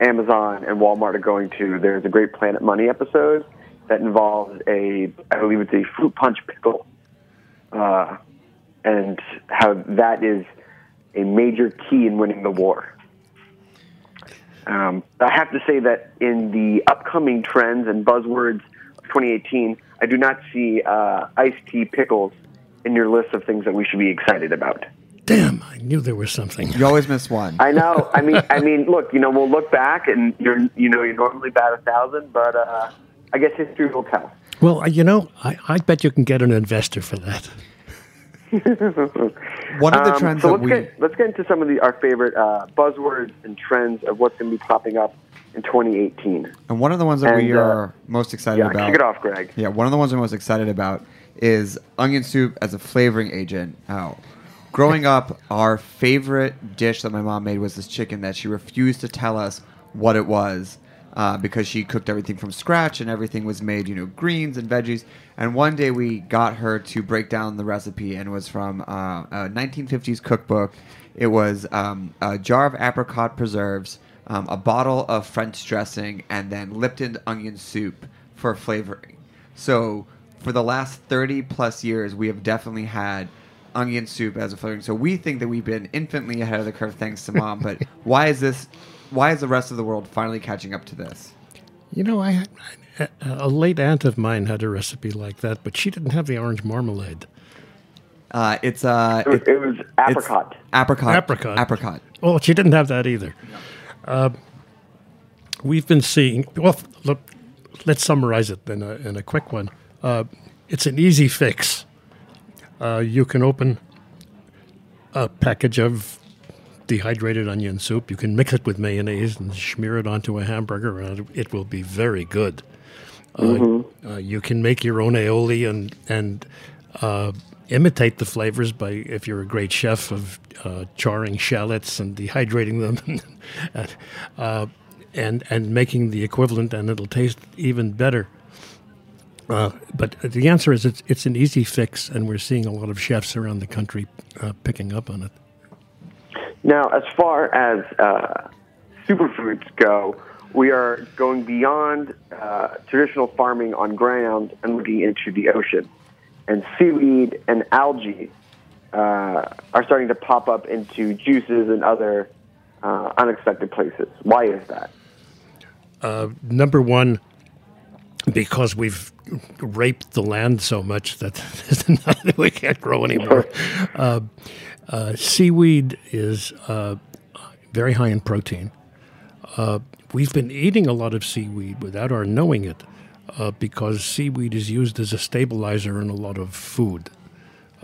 Amazon and Walmart are going to, there's a great Planet Money episode that involves a, I believe it's a fruit punch pickle, uh, and how that is a major key in winning the war. Um, I have to say that in the upcoming trends and buzzwords of 2018, I do not see uh, iced tea pickles in your list of things that we should be excited about. Damn, I knew there was something. You always miss one. I know. I mean, I mean, look, you know, we'll look back, and you're, you know, you're normally bat a thousand, but uh, I guess history will tell. Well, you know, I, I bet you can get an investor for that. One of the Um, trends so that let's we get let's get into some of the our favorite uh, buzzwords and trends of what's going to be popping up in 2018. and one of the ones that we and, uh, are most excited Yeah, about. kick it off, Greg. Yeah, one of the ones I'm most excited about is onion soup as a flavoring agent. Oh. Growing up, our favorite dish that my mom made was this chicken that she refused to tell us what it was uh, because she cooked everything from scratch and everything was made, you know, greens and veggies. And one day we got her to break down the recipe, and it was from uh, a 1950s cookbook. It was um, a jar of apricot preserves, um, a bottle of French dressing, and then Lipton onion soup for flavoring. So for the last 30 plus years, we have definitely had onion soup as a flavoring. So we think that we've been infinitely ahead of the curve thanks to mom. But why is this? Why is the rest of the world finally catching up to this? You know, I, I a late aunt of mine had a recipe like that, but she didn't have the orange marmalade. Uh, it's uh, It, it- it was apricot. apricot, Apricot. apricot. Well, she didn't have that either. Uh, we've been seeing. Well, look, let's summarize it in a, in a quick one. Uh, it's an easy fix. Uh, you can open a package of dehydrated onion soup. You can mix it with mayonnaise and smear it onto a hamburger, and it will be very good. Uh, uh, you can make your own aioli and and uh, imitate the flavors by if you're a great chef of uh, charring shallots and dehydrating them, and, uh, and and making the equivalent, and it'll taste even better. Uh, but the answer is it's it's an easy fix, and we're seeing a lot of chefs around the country uh, picking up on it. Now, as far as uh, superfoods go, we are going beyond uh, traditional farming on ground and looking into the ocean. And seaweed and algae uh, are starting to pop up into juices and other uh, unexpected places. Why is that? Number one, because we've raped the land so much that we can't grow anymore. Uh, uh, seaweed is uh, very high in protein. Uh, we've been eating a lot of seaweed without our knowing it uh, because seaweed is used as a stabilizer in a lot of food.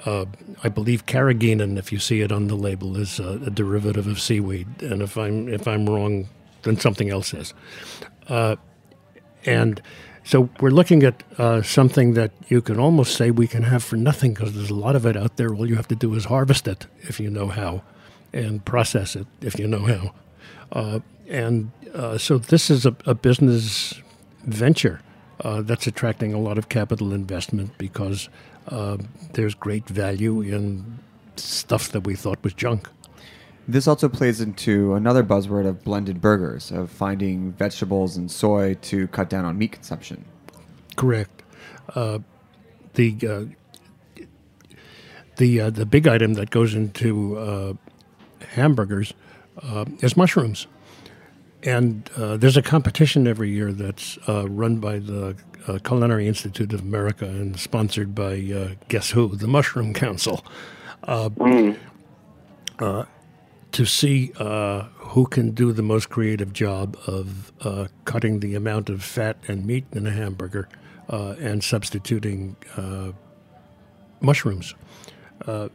Uh, I believe carrageenan, if you see it on the label, is a, a derivative of seaweed, and if I'm if I'm wrong, then something else is. And so we're looking at uh, something that you can almost say we can have for nothing because there's a lot of it out there. All you have to do is harvest it if you know how, and process it if you know how. Uh, and uh, so this is a, a business venture uh, that's attracting a lot of capital investment because uh, there's great value in stuff that we thought was junk. This also plays into another buzzword of blended burgers, of finding vegetables and soy to cut down on meat consumption. Correct. Uh, the uh, the uh, the big item that goes into uh, hamburgers uh, is mushrooms, and uh, there's a competition every year that's uh, run by the uh, Culinary Institute of America and sponsored by uh, guess who, the Mushroom Council, uh, uh, to see uh, who can do the most creative job of uh, cutting the amount of fat and meat in a hamburger uh, and substituting uh, mushrooms. Uh,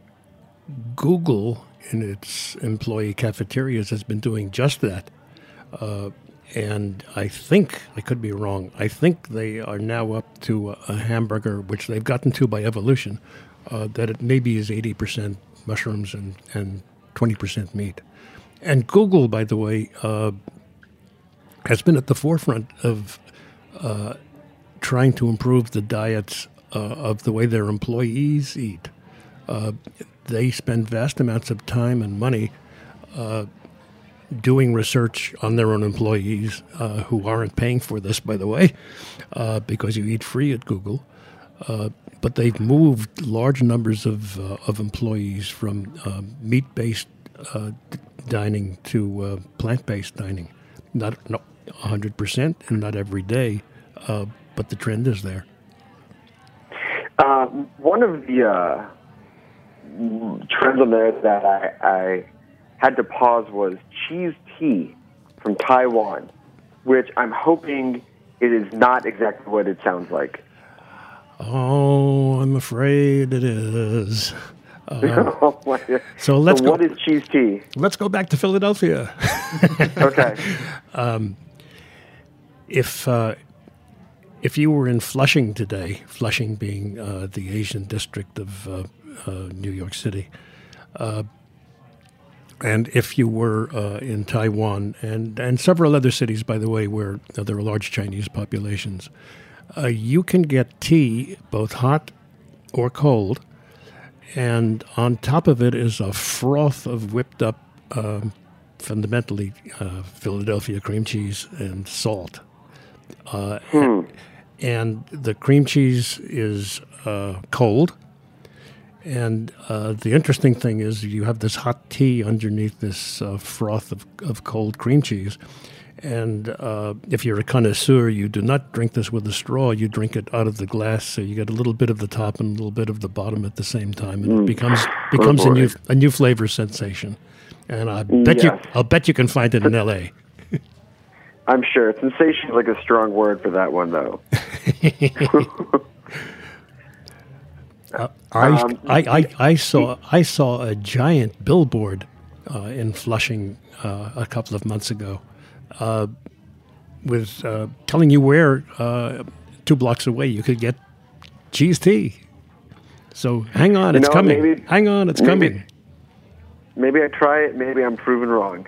Google, in its employee cafeterias, has been doing just that. Uh, and I think, I could be wrong, I think they are now up to a, hamburger, which they've gotten to by evolution, that it maybe is 80% mushrooms and, and 20% meat. And Google, by the way, uh, has been at the forefront of uh, trying to improve the diets uh, of the way their employees eat. Uh, they spend vast amounts of time and money uh, doing research on their own employees uh, who aren't paying for this, by the way, because you eat free at Google. But they've moved large numbers of, uh, of employees from uh, meat based uh, dining to uh, plant based dining. Not, not 100% and not every day, uh, but the trend is there. Uh, one of the uh, trends on there that I, I had to pause was cheese tea from Taiwan, which I'm hoping it is not exactly what it sounds like. Oh, I'm afraid it is. Oh my God. So let's go. what is cheese tea? Let's go back to Philadelphia. Okay. if uh, if you were in Flushing today, Flushing being uh, the Asian district of uh, uh, New York City, uh, and if you were uh, in Taiwan and and several other cities, by the way, where there are large Chinese populations, uh, you can get tea both hot or cold, and on top of it is a froth of whipped up. Um, fundamentally, uh, Philadelphia cream cheese and salt and the cream cheese is uh, cold. And uh, the interesting thing is, you have this hot tea underneath this uh, froth of, of cold cream cheese. And uh, if you're a connoisseur, you do not drink this with a straw. You drink it out of the glass, so you get a little bit of the top and a little bit of the bottom at the same time, and it becomes becomes a new a new flavor sensation. And I bet you I'll bet you can find it in L.A. I'm sure. Sensation is like a strong word for that one, though. I, Um, I, I, I saw I saw a giant billboard uh, in Flushing uh, a couple of months ago, uh, with uh, telling you where uh, two blocks away you could get cheese tea. So hang on, it's know, coming. maybe- hang on, it's maybe- coming. Maybe I try it. Maybe I'm proven wrong.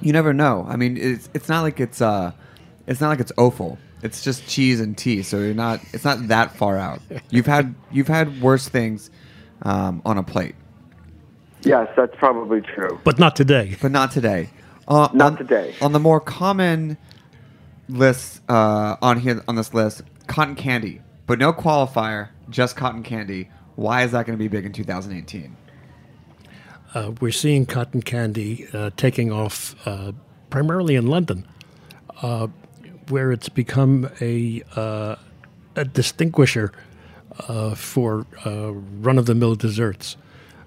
You never know. I mean, it's it's not like it's uh, it's not like it's offal. It's just cheese and tea, so you're not. It's not that far out. You've had you've had worse things um, on a plate, Yes, that's probably true. But not today. but not today. Uh, Not on- today. On the more common lists uh, on here on this list, cotton candy, but no qualifier, just cotton candy. Why is that going to be big in 2018? Uh, we're seeing cotton candy uh, taking off uh, primarily in London, uh, where it's become a, uh, a distinguisher uh, for uh, run of the mill desserts.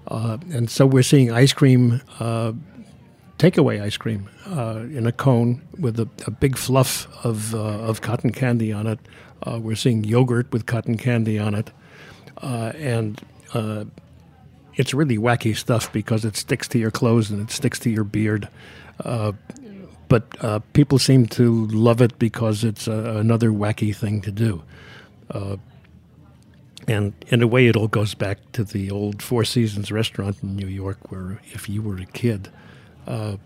Uh, and so we're seeing ice cream, uh, takeaway ice cream, uh, in a cone with a, a big fluff of, uh, of cotton candy on it. Uh, we're seeing yogurt with cotton candy on it. Uh, and uh, it's really wacky stuff because it sticks to your clothes and it sticks to your beard. Uh, but people seem to love it because it's another wacky thing to do. And in a way, it all goes back to the old Four Seasons restaurant in New York, where if you were a kid, uh,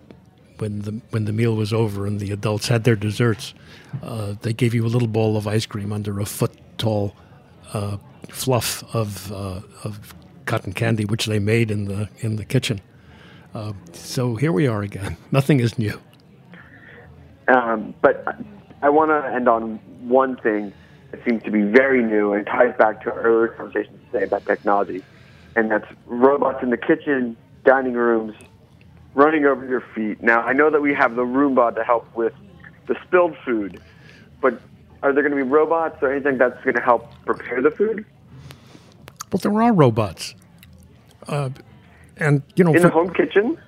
when the when the meal was over and the adults had their desserts, uh, they gave you a little bowl of ice cream under a foot tall uh, fluff of uh, of cotton candy, which they made in the in the kitchen. Uh, so here we are again. Nothing is new. Um, but I want to end on one thing that seems to be very new and ties back to our earlier conversation today about technology, and that's robots in the kitchen, dining rooms, running over your feet. Now, I know that we have the Roomba to help with the spilled food, but are there going to be robots or anything that's going to help prepare the food Well, there are robots, uh, and you know, in the for- home kitchen?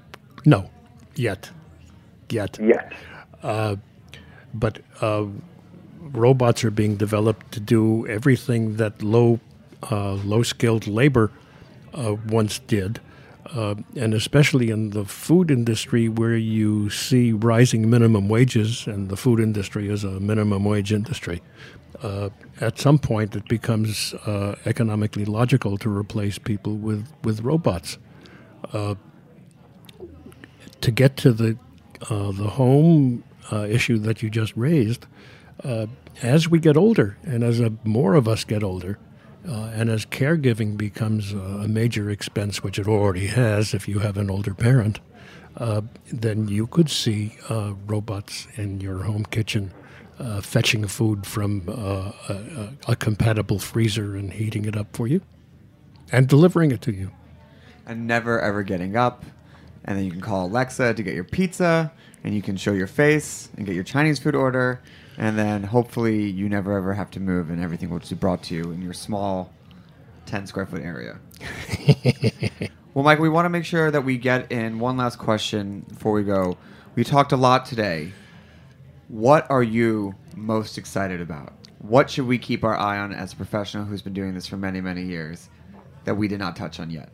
no, yet, yet. Yes. but uh, robots are being developed to do everything that low uh, low skilled labor uh, once did, uh, and especially in the food industry where you see rising minimum wages, and the food industry is a minimum wage industry. Uh, at some point, it becomes uh, economically logical to replace people with, with robots. Uh, to get to the uh, the home issue that you just raised, as we get older, and as a, more of us get older, uh, and as caregiving becomes a, major expense, which it already has if you have an older parent, uh, then you could see uh, robots in your home kitchen uh, fetching food from uh, a, a compatible freezer and heating it up for you, and delivering it to you. and never ever getting up. And then you can call Alexa to get your pizza, and you can show your face and get your Chinese food order. And then hopefully you never ever have to move, and everything will just be brought to you in your small 10 square foot area. well, Mike, we want to make sure that we get in one last question before we go. We talked a lot today. What are you most excited about? What should we keep our eye on as a professional who's been doing this for many, many years that we did not touch on yet?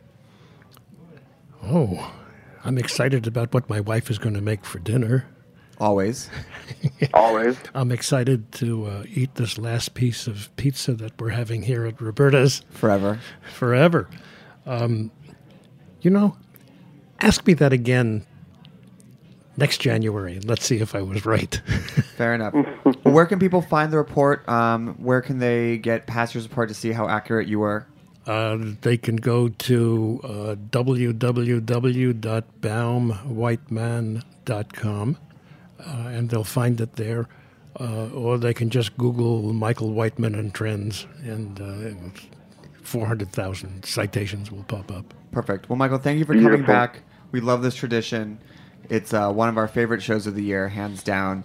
Oh, I'm excited about what my wife is going to make for dinner. Always. Always. I'm excited to uh, eat this last piece of pizza that we're having here at Roberta's Forever. forever. Um, you know, ask me that again next January, let's see if I was right. Fair enough. well, where can people find the report? Um, where can they get past your report to see how accurate you were? Uh, they can go to uh, www.baumwhiteman.com uh, and they'll find it there. Uh, or they can just Google Michael Whiteman and trends, and uh, 400,000 citations will pop up. Perfect. Well, Michael, thank you for coming Beautiful. back. We love this tradition. It's uh, one of our favorite shows of the year, hands down.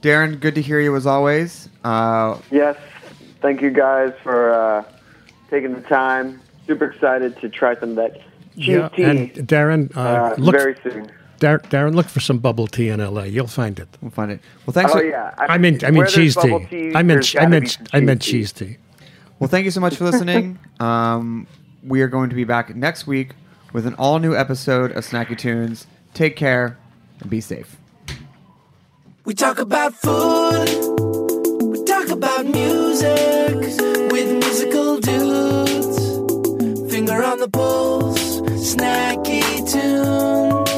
Darin, good to hear you as always. Uh, Yes. Thank you guys for uh, taking the time. Super excited to try some of that cheese Yeah, tea and Darin, uh, uh, look, very soon. Dar- Darin, look for some bubble tea in LA. You'll find it. we'll find it. Well, thanks. Oh for- yeah. I mean, I mean where there's cheese tea. tea. I meant, I gotta meant, I meant cheese tea. Well, thank you so much for listening. um, we are going to be back next week with an all new episode of Snacky Tunes. Take care and be safe. We talk about food. We talk about music with musical dudes. Finger on the pulse, snacky tunes.